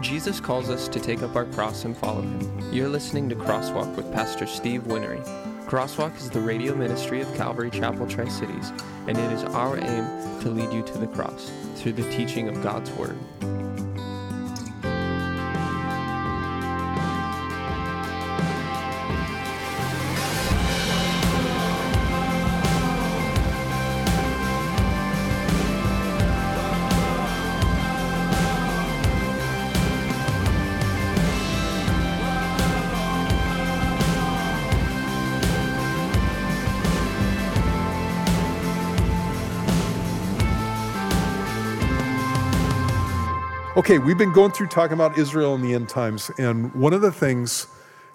Jesus calls us to take up our cross and follow him. You're listening to Crosswalk with Pastor Steve Winery. Crosswalk is the radio ministry of Calvary Chapel Tri Cities, and it is our aim to lead you to the cross through the teaching of God's Word. Okay, we've been going through talking about Israel in the end times, and one of the things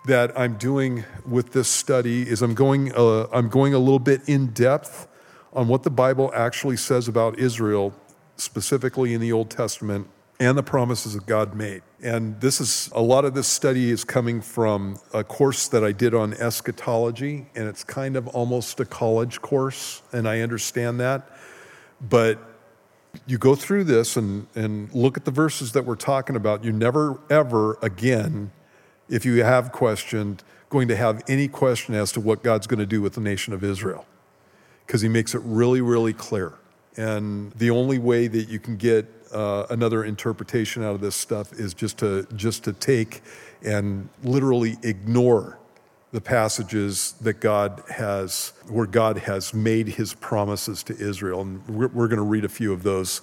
that I'm doing with this study is I'm going, uh, I'm going a little bit in depth on what the Bible actually says about Israel, specifically in the Old Testament, and the promises that God made. And this is a lot of this study is coming from a course that I did on eschatology, and it's kind of almost a college course, and I understand that. But you go through this and, and look at the verses that we're talking about, you never, ever again, if you have questioned, going to have any question as to what God's going to do with the nation of Israel. Because he makes it really, really clear. And the only way that you can get uh, another interpretation out of this stuff is just to, just to take and literally ignore the passages that God has, where God has made his promises to Israel. And we're, we're going to read a few of those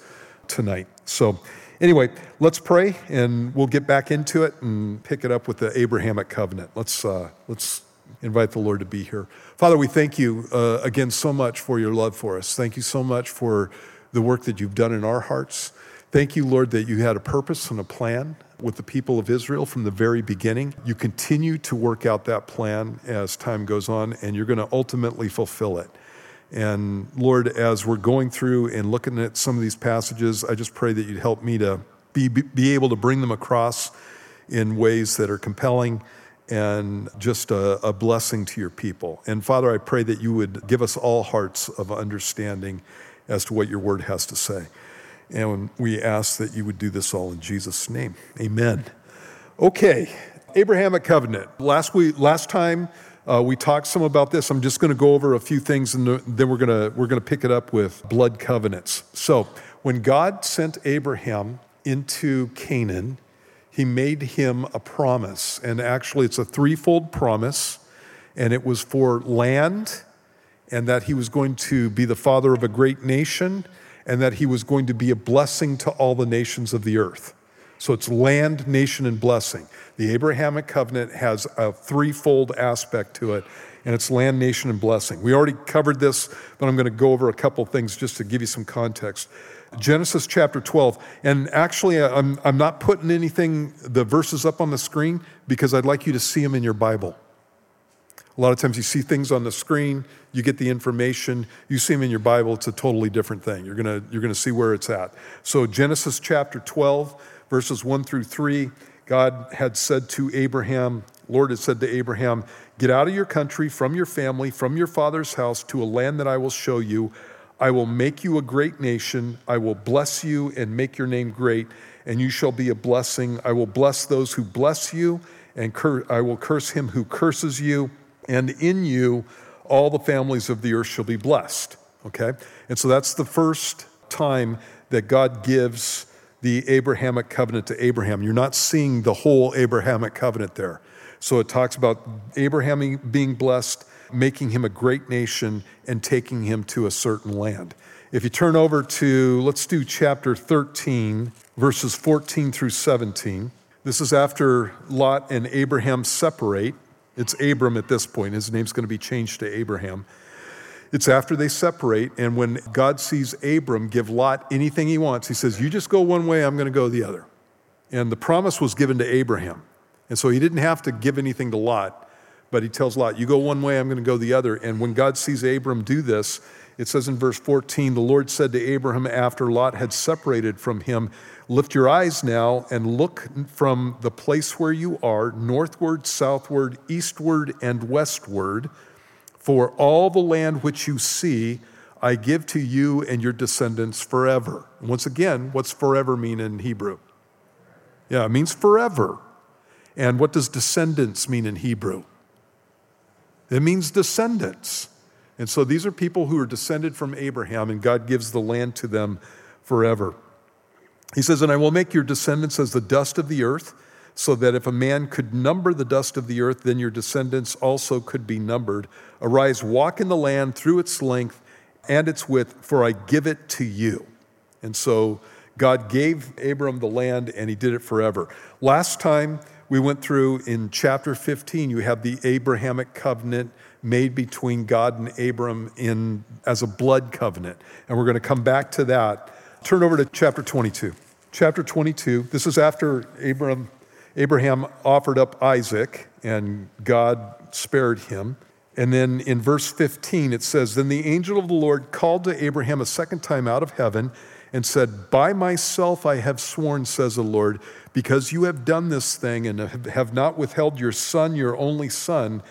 tonight. So, anyway, let's pray and we'll get back into it and pick it up with the Abrahamic covenant. Let's, uh, let's invite the Lord to be here. Father, we thank you uh, again so much for your love for us. Thank you so much for the work that you've done in our hearts. Thank you, Lord, that you had a purpose and a plan with the people of Israel from the very beginning. You continue to work out that plan as time goes on, and you're going to ultimately fulfill it. And Lord, as we're going through and looking at some of these passages, I just pray that you'd help me to be, be able to bring them across in ways that are compelling and just a, a blessing to your people. And Father, I pray that you would give us all hearts of understanding as to what your word has to say. And we ask that you would do this all in Jesus' name. Amen. Okay, Abrahamic covenant. Last week, last time uh, we talked some about this. I'm just going to go over a few things, and then we're going to we're going to pick it up with blood covenants. So, when God sent Abraham into Canaan, He made him a promise, and actually, it's a threefold promise, and it was for land, and that he was going to be the father of a great nation and that he was going to be a blessing to all the nations of the earth. So it's land, nation, and blessing. The Abrahamic covenant has a threefold aspect to it, and it's land, nation, and blessing. We already covered this, but I'm going to go over a couple things just to give you some context. Genesis chapter 12, and actually, I'm, I'm not putting anything, the verses up on the screen, because I'd like you to see them in your Bible. A lot of times you see things on the screen, you get the information, you see them in your Bible, it's a totally different thing. You're gonna, you're gonna see where it's at. So, Genesis chapter 12, verses 1 through 3, God had said to Abraham, Lord had said to Abraham, Get out of your country, from your family, from your father's house, to a land that I will show you. I will make you a great nation. I will bless you and make your name great, and you shall be a blessing. I will bless those who bless you, and cur- I will curse him who curses you and in you all the families of the earth shall be blessed. Okay? And so that's the first time that God gives the Abrahamic covenant to Abraham. You're not seeing the whole Abrahamic covenant there. So it talks about Abraham being blessed, making him a great nation, and taking him to a certain land. If you turn over to, let's do chapter 13, verses 14 through 17. This is after Lot and Abraham separate. It's Abram at this point. His name's going to be changed to Abraham. It's after they separate, and when God sees Abram give Lot anything he wants, he says, You just go one way, I'm going to go the other. And the promise was given to Abraham. And so he didn't have to give anything to Lot, but he tells Lot, You go one way, I'm going to go the other. And when God sees Abram do this, it says in verse 14, the Lord said to Abraham after Lot had separated from him, Lift your eyes now and look from the place where you are, northward, southward, eastward, and westward. For all the land which you see, I give to you and your descendants forever. once again, what's forever mean in Hebrew? Yeah, it means forever. And what does descendants mean in Hebrew? It means descendants. And so these are people who are descended from Abraham, and God gives the land to them forever. He says, And I will make your descendants as the dust of the earth, so that if a man could number the dust of the earth, then your descendants also could be numbered. Arise, walk in the land through its length and its width, for I give it to you. And so God gave Abram the land, and he did it forever. Last time we went through in chapter 15, you have the Abrahamic covenant made between God and Abram in, as a blood covenant. And we're going to come back to that. Turn over to chapter 22. Chapter 22, this is after Abram, Abraham offered up Isaac and God spared him. And then in verse 15, it says, Then the angel of the Lord called to Abraham a second time out of heaven and said, By myself I have sworn, says the Lord, because you have done this thing and have not withheld your son, your only son.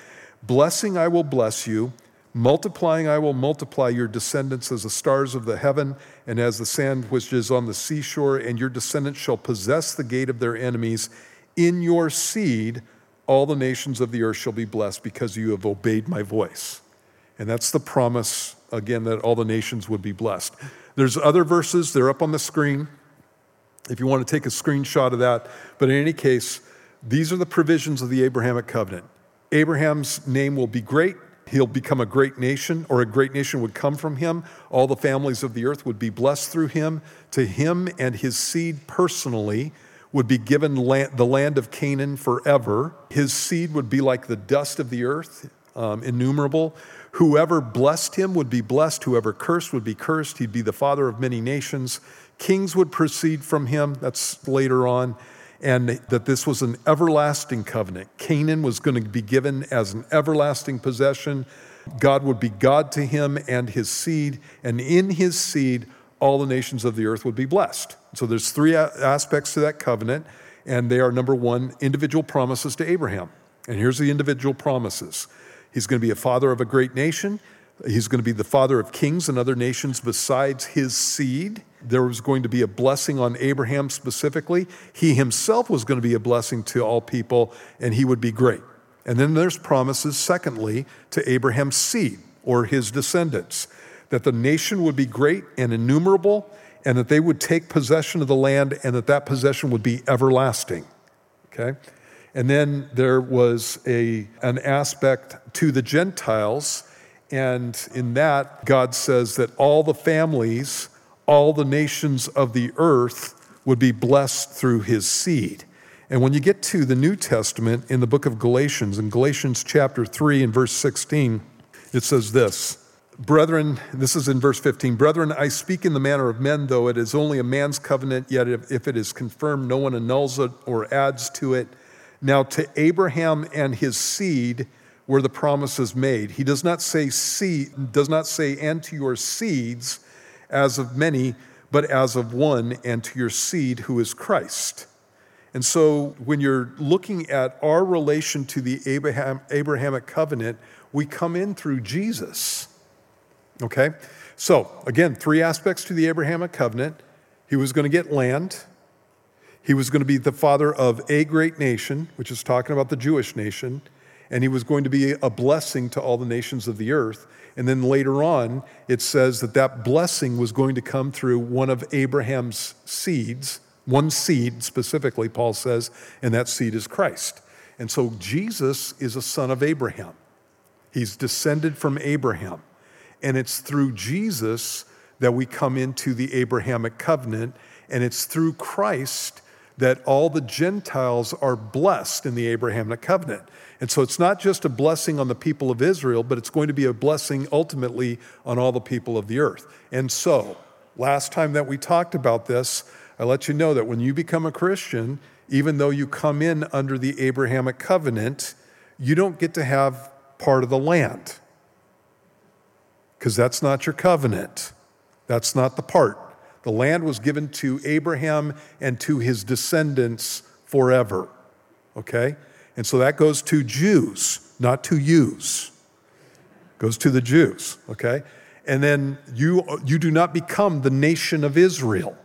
Blessing I will bless you, multiplying I will multiply your descendants as the stars of the heaven and as the sand which is on the seashore, and your descendants shall possess the gate of their enemies. In your seed, all the nations of the earth shall be blessed because you have obeyed my voice. And that's the promise, again, that all the nations would be blessed. There's other verses, they're up on the screen if you want to take a screenshot of that. But in any case, these are the provisions of the Abrahamic covenant. Abraham's name will be great. He'll become a great nation, or a great nation would come from him. All the families of the earth would be blessed through him. To him and his seed personally would be given land, the land of Canaan forever. His seed would be like the dust of the earth, um, innumerable. Whoever blessed him would be blessed. Whoever cursed would be cursed. He'd be the father of many nations. Kings would proceed from him. That's later on. And that this was an everlasting covenant. Canaan was going to be given as an everlasting possession. God would be God to him and his seed. And in his seed, all the nations of the earth would be blessed. So there's three aspects to that covenant. And they are number one, individual promises to Abraham. And here's the individual promises He's going to be a father of a great nation. He's going to be the father of kings and other nations besides his seed. There was going to be a blessing on Abraham specifically. He himself was going to be a blessing to all people, and he would be great. And then there's promises, secondly, to Abraham's seed or his descendants that the nation would be great and innumerable, and that they would take possession of the land, and that that possession would be everlasting. Okay? And then there was a, an aspect to the Gentiles and in that, God says that all the families, all the nations of the earth would be blessed through his seed. And when you get to the New Testament in the book of Galatians, in Galatians chapter 3 and verse 16, it says this Brethren, this is in verse 15 Brethren, I speak in the manner of men, though it is only a man's covenant, yet if it is confirmed, no one annuls it or adds to it. Now, to Abraham and his seed, where the promise is made. He does not say seed, does not say and to your seeds as of many, but as of one, and to your seed who is Christ. And so when you're looking at our relation to the Abraham, Abrahamic covenant, we come in through Jesus. Okay? So, again, three aspects to the Abrahamic covenant. He was going to get land. He was going to be the father of a great nation, which is talking about the Jewish nation and he was going to be a blessing to all the nations of the earth. And then later on, it says that that blessing was going to come through one of Abraham's seeds, one seed specifically, Paul says, and that seed is Christ. And so Jesus is a son of Abraham. He's descended from Abraham. And it's through Jesus that we come into the Abrahamic covenant, and it's through Christ that all the Gentiles are blessed in the Abrahamic covenant. And so it's not just a blessing on the people of Israel, but it's going to be a blessing ultimately on all the people of the earth. And so, last time that we talked about this, I let you know that when you become a Christian, even though you come in under the Abrahamic covenant, you don't get to have part of the land because that's not your covenant. That's not the part. The land was given to Abraham and to his descendants forever. Okay? And so that goes to Jews, not to yous. Goes to the Jews, okay? And then you, you do not become the nation of Israel.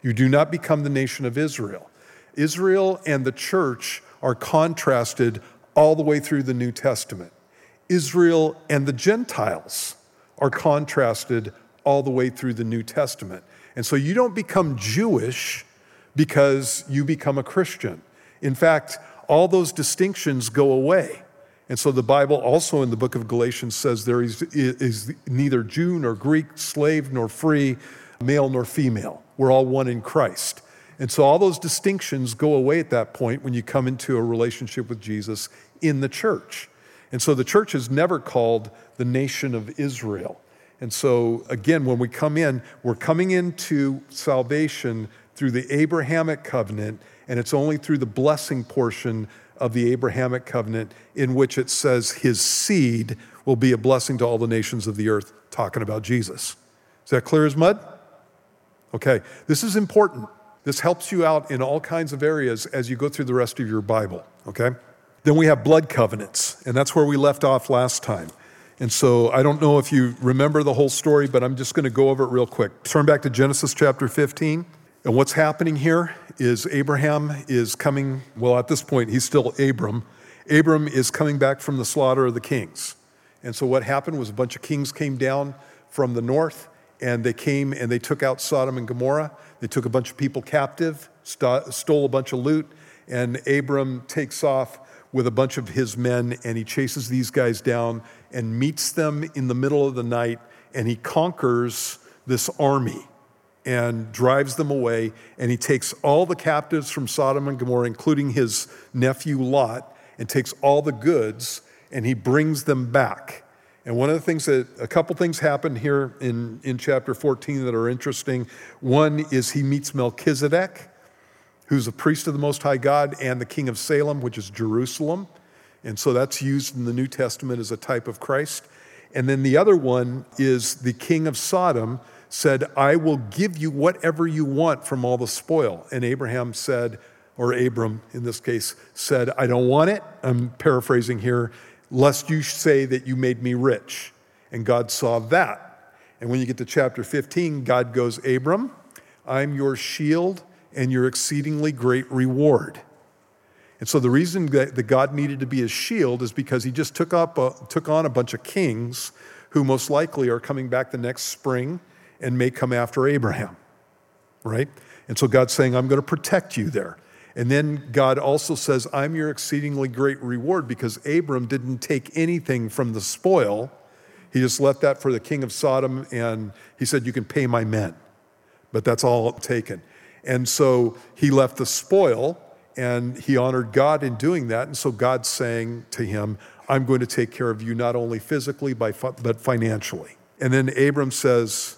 You do not become the nation of Israel. Israel and the church are contrasted all the way through the New Testament. Israel and the Gentiles are contrasted all the way through the New Testament. And so you don't become Jewish because you become a Christian. In fact, all those distinctions go away. And so the Bible also in the book of Galatians says there is, is neither Jew nor Greek, slave nor free, male nor female. We're all one in Christ. And so all those distinctions go away at that point when you come into a relationship with Jesus in the church. And so the church is never called the nation of Israel. And so, again, when we come in, we're coming into salvation through the Abrahamic covenant, and it's only through the blessing portion of the Abrahamic covenant in which it says his seed will be a blessing to all the nations of the earth, talking about Jesus. Is that clear as mud? Okay, this is important. This helps you out in all kinds of areas as you go through the rest of your Bible, okay? Then we have blood covenants, and that's where we left off last time. And so I don't know if you remember the whole story, but I'm just going to go over it real quick. Turn back to Genesis chapter 15. And what's happening here is Abraham is coming, well, at this point, he's still Abram. Abram is coming back from the slaughter of the kings. And so what happened was a bunch of kings came down from the north, and they came and they took out Sodom and Gomorrah. They took a bunch of people captive, st- stole a bunch of loot, and Abram takes off with a bunch of his men and he chases these guys down and meets them in the middle of the night and he conquers this army and drives them away and he takes all the captives from Sodom and Gomorrah including his nephew Lot and takes all the goods and he brings them back. And one of the things that a couple things happen here in, in chapter 14 that are interesting. One is he meets Melchizedek, who's a priest of the Most High God and the king of Salem, which is Jerusalem. And so that's used in the New Testament as a type of Christ. And then the other one is the king of Sodom said, I will give you whatever you want from all the spoil. And Abraham said, or Abram in this case, said, I don't want it. I'm paraphrasing here, lest you say that you made me rich. And God saw that. And when you get to chapter 15, God goes, Abram, I'm your shield and your exceedingly great reward. And so the reason that, God needed to be his shield is because he just took, up a, took on a bunch of kings who most likely are coming back the next spring and may come after Abraham, right? And so God's saying, I'm going to protect you there. And then God also says, I'm your exceedingly great reward because Abram didn't take anything from the spoil. He just left that for the king of Sodom and he said, You can pay my men. But that's all taken. And so he left the spoil and he honored God in doing that. And so God's saying to him, I'm going to take care of you not only physically, but financially. And then Abram says,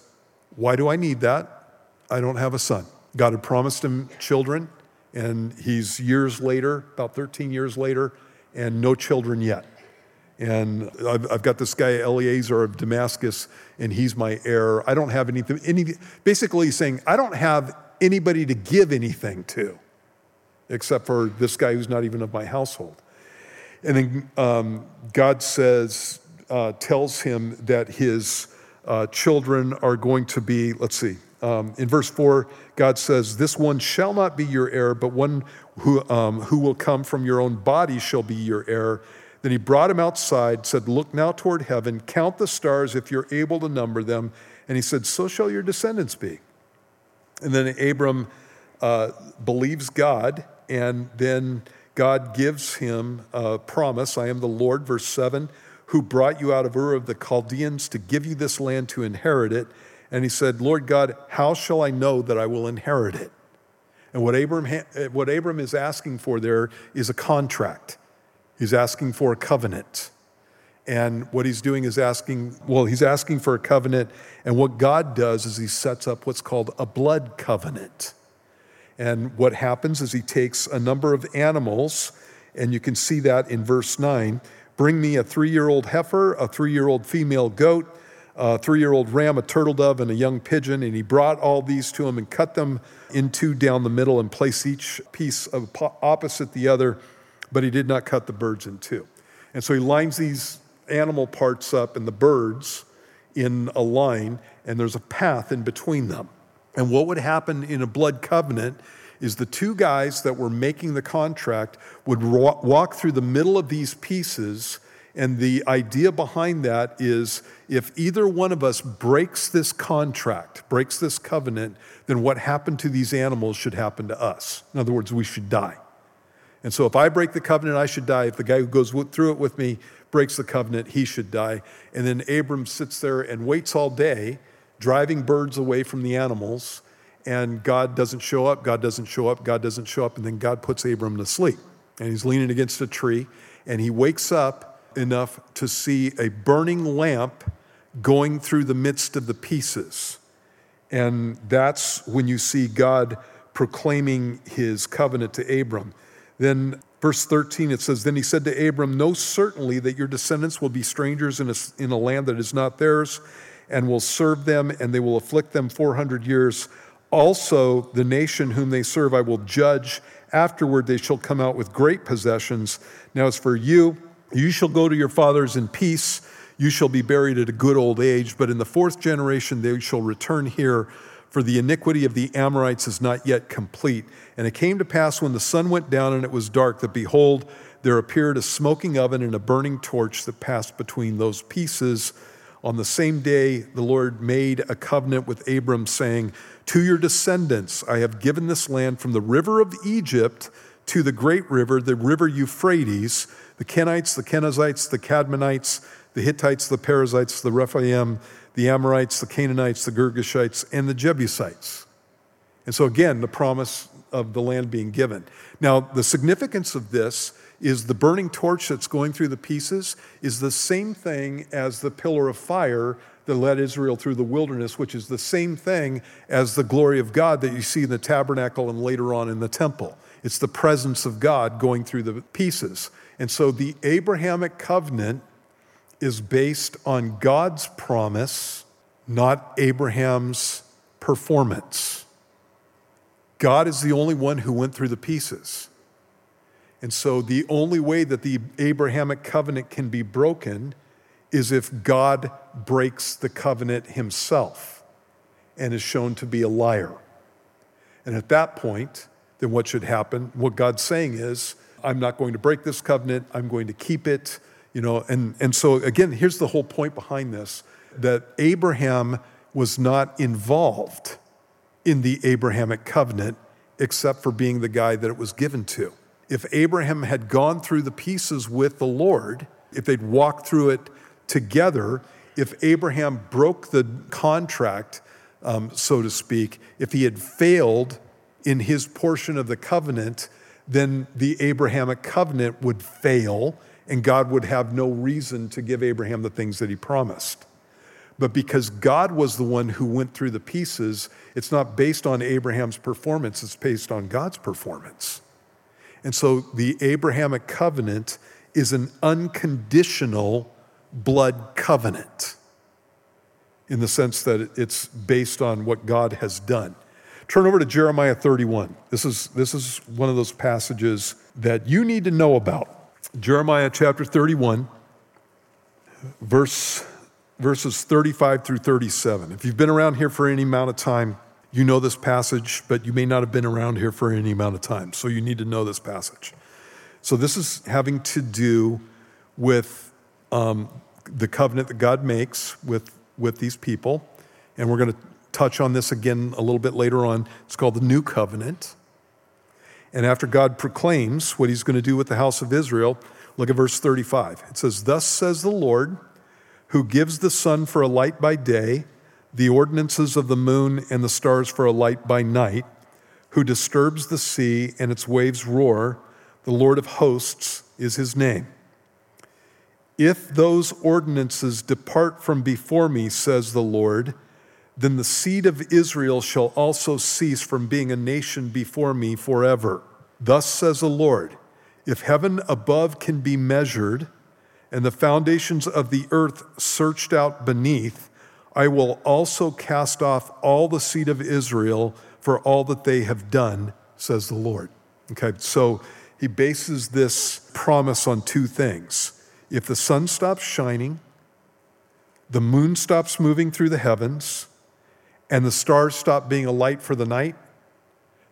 Why do I need that? I don't have a son. God had promised him children, and he's years later, about 13 years later, and no children yet. And I've, I've, got this guy, Eliezer of Damascus, and he's my heir. I don't have anything. Any, basically, he's saying, I don't have anybody to give anything to, except for this guy who's not even of my household. And then um, God says, uh, tells him that his uh, children are going to be, let's see, um, in verse 4, God says, This one shall not be your heir, but one who, um, who will come from your own body shall be your heir. Then he brought him outside, said, Look now toward heaven, count the stars if you're able to number them. And he said, So shall your descendants be. And then Abram uh, believes God, and then God gives him a promise I am the Lord, verse 7, who brought you out of Ur of the Chaldeans to give you this land to inherit it. And he said, Lord God, how shall I know that I will inherit it? And what Abram, what Abram is asking for there is a contract. He's asking for a covenant. And what he's doing is asking, well, he's asking for a covenant. And what God does is he sets up what's called a blood covenant. And what happens is he takes a number of animals, and you can see that in verse 9 bring me a three year old heifer, a three year old female goat, a three year old ram, a turtle dove, and a young pigeon. And he brought all these to him and cut them in two down the middle and placed each piece opposite the other, but he did not cut the birds in two. And so he lines these animal parts up and the birds in a line, and there's a path in between them. And what would happen in a blood covenant is the two guys that were making the contract would walk through the middle of these pieces. And the idea behind that is if either one of us breaks this contract, breaks this covenant, then what happened to these animals should happen to us. In other words, we should die. And so if I break the covenant, I should die. If the guy who goes through it with me breaks the covenant, he should die. And then Abram sits there and waits all day, driving birds away from the animals. And God doesn't show up, God doesn't show up, God doesn't show up. And then God puts Abram to sleep. And he's leaning against a tree. And he wakes up enough to see a burning lamp going through the midst of the pieces. And that's when you see God proclaiming his covenant to Abram. Then, verse 13, it says, Then he said to Abram, Know certainly that your descendants will be strangers in a, in a land that is not theirs, and will serve them, and they will afflict them 400 years. Also, the nation whom they serve I will judge. Afterward, they shall come out with great possessions. Now, as for you, you shall go to your fathers in peace. You shall be buried at a good old age. But in the fourth generation, they shall return here for the iniquity of the Amorites is not yet complete. And it came to pass when the sun went down and it was dark that behold, there appeared a smoking oven and a burning torch that passed between those pieces. On the same day, the Lord made a covenant with Abram, saying, To your descendants I have given this land from the river of Egypt to the great river, the river Euphrates, the Kenites, the Kenizzites, the Cadmonites, the Hittites, the Perizzites, the Rephaim, the Amorites, the Canaanites, the Girgashites, and the Jebusites. And so, again, the promise of the land being given. Now, the significance of this is the burning torch that's going through the pieces is the same thing as the pillar of fire that led Israel through the wilderness, which is the same thing as the glory of God that you see in the tabernacle and later on in the temple. It's the presence of God going through the pieces. And so the Abrahamic covenant is based on God's promise, not Abraham's performance. God is the only one who went through the pieces. And so the only way that the Abrahamic covenant can be broken is if God breaks the covenant himself and is shown to be a liar. And at that point, then what should happen? What God's saying is, I'm not going to break this covenant, I'm going to keep it. You know, and, and so again, here's the whole point behind this that Abraham was not involved in the Abrahamic covenant except for being the guy that it was given to. If Abraham had gone through the pieces with the Lord, if they'd walked through it together, if Abraham broke the contract, um, so to speak, if he had failed in his portion of the covenant, then the Abrahamic covenant would fail and God would have no reason to give Abraham the things that he promised. But because God was the one who went through the pieces, it's not based on Abraham's performance, it's based on God's performance. And so the Abrahamic covenant is an unconditional blood covenant in the sense that it's based on what God has done. Turn over to Jeremiah 31. This is, this is one of those passages that you need to know about. Jeremiah chapter 31, verse, verses 35 through 37. If you've been around here for any amount of time, you know this passage, but you may not have been around here for any amount of time. So you need to know this passage. So this is having to do with um, the covenant that God makes with, with these people. And we're going to touch on this again a little bit later on. It's called the New Covenant. And after God proclaims what he's going to do with the house of Israel, look at verse 35. It says, Thus says the Lord, who gives the sun for a light by day, the ordinances of the moon and the stars for a light by night, who disturbs the sea and its waves roar, the Lord of hosts is his name. If those ordinances depart from before me, says the Lord, then the seed of Israel shall also cease from being a nation before me forever. Thus says the Lord If heaven above can be measured, and the foundations of the earth searched out beneath, I will also cast off all the seed of Israel for all that they have done, says the Lord. Okay, so he bases this promise on two things. If the sun stops shining, the moon stops moving through the heavens, and the stars stop being a light for the night,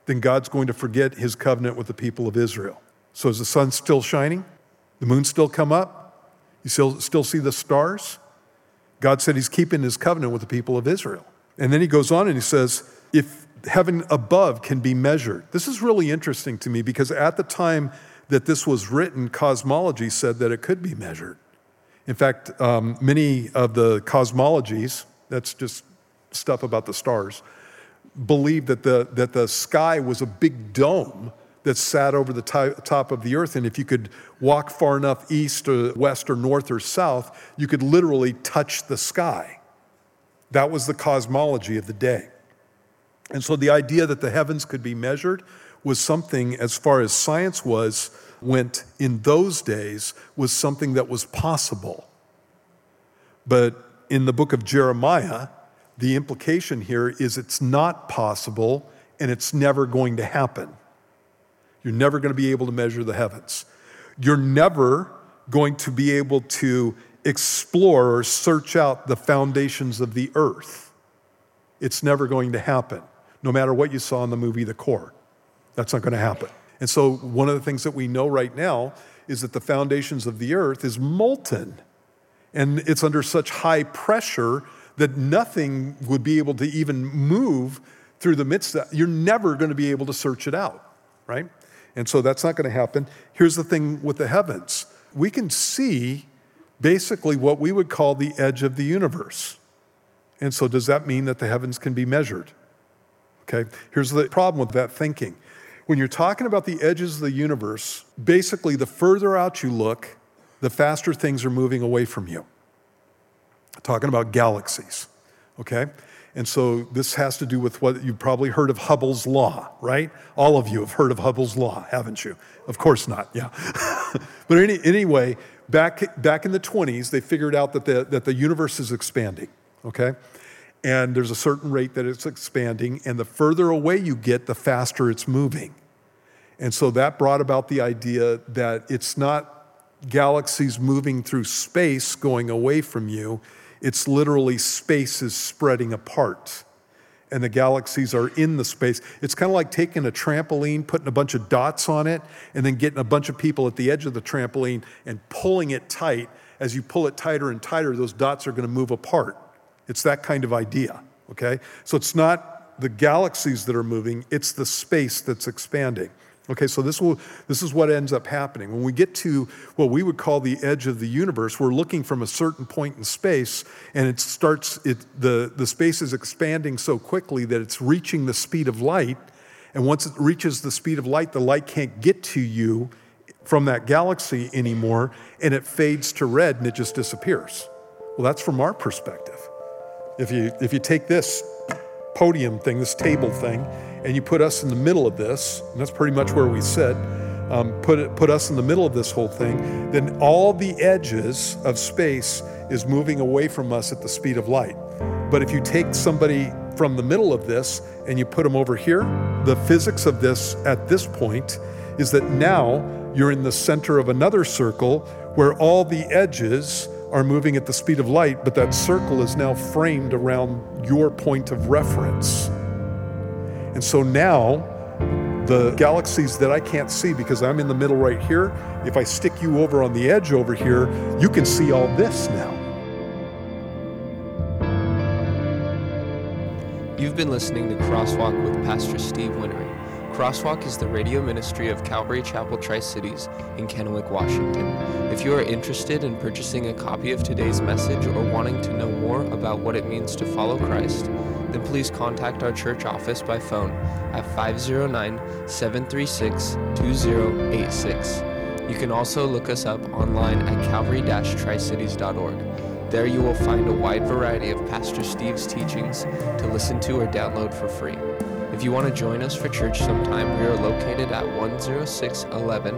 then God's going to forget his covenant with the people of Israel. So is the sun still shining? The moon still come up? You still, still see the stars? God said he's keeping his covenant with the people of Israel. And then he goes on and he says, if heaven above can be measured. This is really interesting to me because at the time that this was written, cosmology said that it could be measured. In fact, um, many of the cosmologies, that's just stuff about the stars, believed that the, that the sky was a big dome that sat over the top of the earth. And if you could walk far enough east or west or north or south, you could literally touch the sky. That was the cosmology of the day. And so the idea that the heavens could be measured was something, as far as science was, went in those days, was something that was possible. But in the book of Jeremiah, the implication here is it's not possible and it's never going to happen. You're never going to be able to measure the heavens. You're never going to be able to explore or search out the foundations of the earth. It's never going to happen, no matter what you saw in the movie The Core. That's not going to happen. And so, one of the things that we know right now is that the foundations of the earth is molten. And it's under such high pressure that nothing would be able to even move through the midst of that. You're never going to be able to search it out, right? And so that's not going to happen. Here's the thing with the heavens we can see basically what we would call the edge of the universe. And so, does that mean that the heavens can be measured? Okay, here's the problem with that thinking. When you're talking about the edges of the universe, basically, the further out you look, the faster things are moving away from you talking about galaxies, okay? And so this has to do with what you've probably heard of Hubble's law, right? All of you have heard of Hubble's law, haven't you? Of course not, yeah. but any, anyway, back, back in the 20s, they figured out that the, that the universe is expanding, okay? And there's a certain rate that it's expanding, and the further away you get, the faster it's moving. And so that brought about the idea that it's not galaxies moving through space going away from you, it's literally space is spreading apart. And the galaxies are in the space. It's kind of like taking a trampoline, putting a bunch of dots on it, and then getting a bunch of people at the edge of the trampoline and pulling it tight. As you pull it tighter and tighter, those dots are going to move apart. It's that kind of idea, okay? So it's not the galaxies that are moving, it's the space that's expanding. Okay, so this, will, this is what ends up happening. When we get to what we would call the edge of the universe, we're looking from a certain point in space, and it starts, it, the, the space is expanding so quickly that it's reaching the speed of light. And once it reaches the speed of light, the light can't get to you from that galaxy anymore, and it fades to red and it just disappears. Well, that's from our perspective. If you, if you take this podium thing, this table thing, and you put us in the middle of this, and that's pretty much where we sit, um, put, it, put us in the middle of this whole thing, then all the edges of space is moving away from us at the speed of light. But if you take somebody from the middle of this and you put them over here, the physics of this at this point is that now you're in the center of another circle where all the edges are moving at the speed of light, but that circle is now framed around your point of reference. And so now, the galaxies that I can't see because I'm in the middle right here, if I stick you over on the edge over here, you can see all this now. You've been listening to Crosswalk with Pastor Steve Winnery. Crosswalk is the radio ministry of Calvary Chapel Tri Cities in Kennewick, Washington. If you are interested in purchasing a copy of today's message or wanting to know more about what it means to follow Christ, then please contact our church office by phone at 509 736 2086. You can also look us up online at calvary tricities.org. There you will find a wide variety of Pastor Steve's teachings to listen to or download for free. If you want to join us for church sometime, we are located at 10611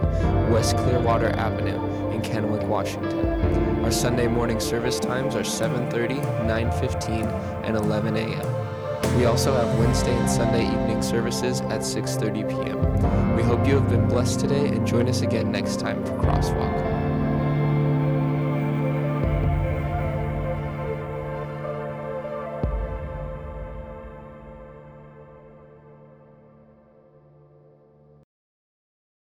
West Clearwater Avenue in Kennewick, Washington. Our Sunday morning service times are 7:30, 9:15, and 11 a.m. We also have Wednesday and Sunday evening services at 6:30 p.m. We hope you have been blessed today and join us again next time for Crosswalk.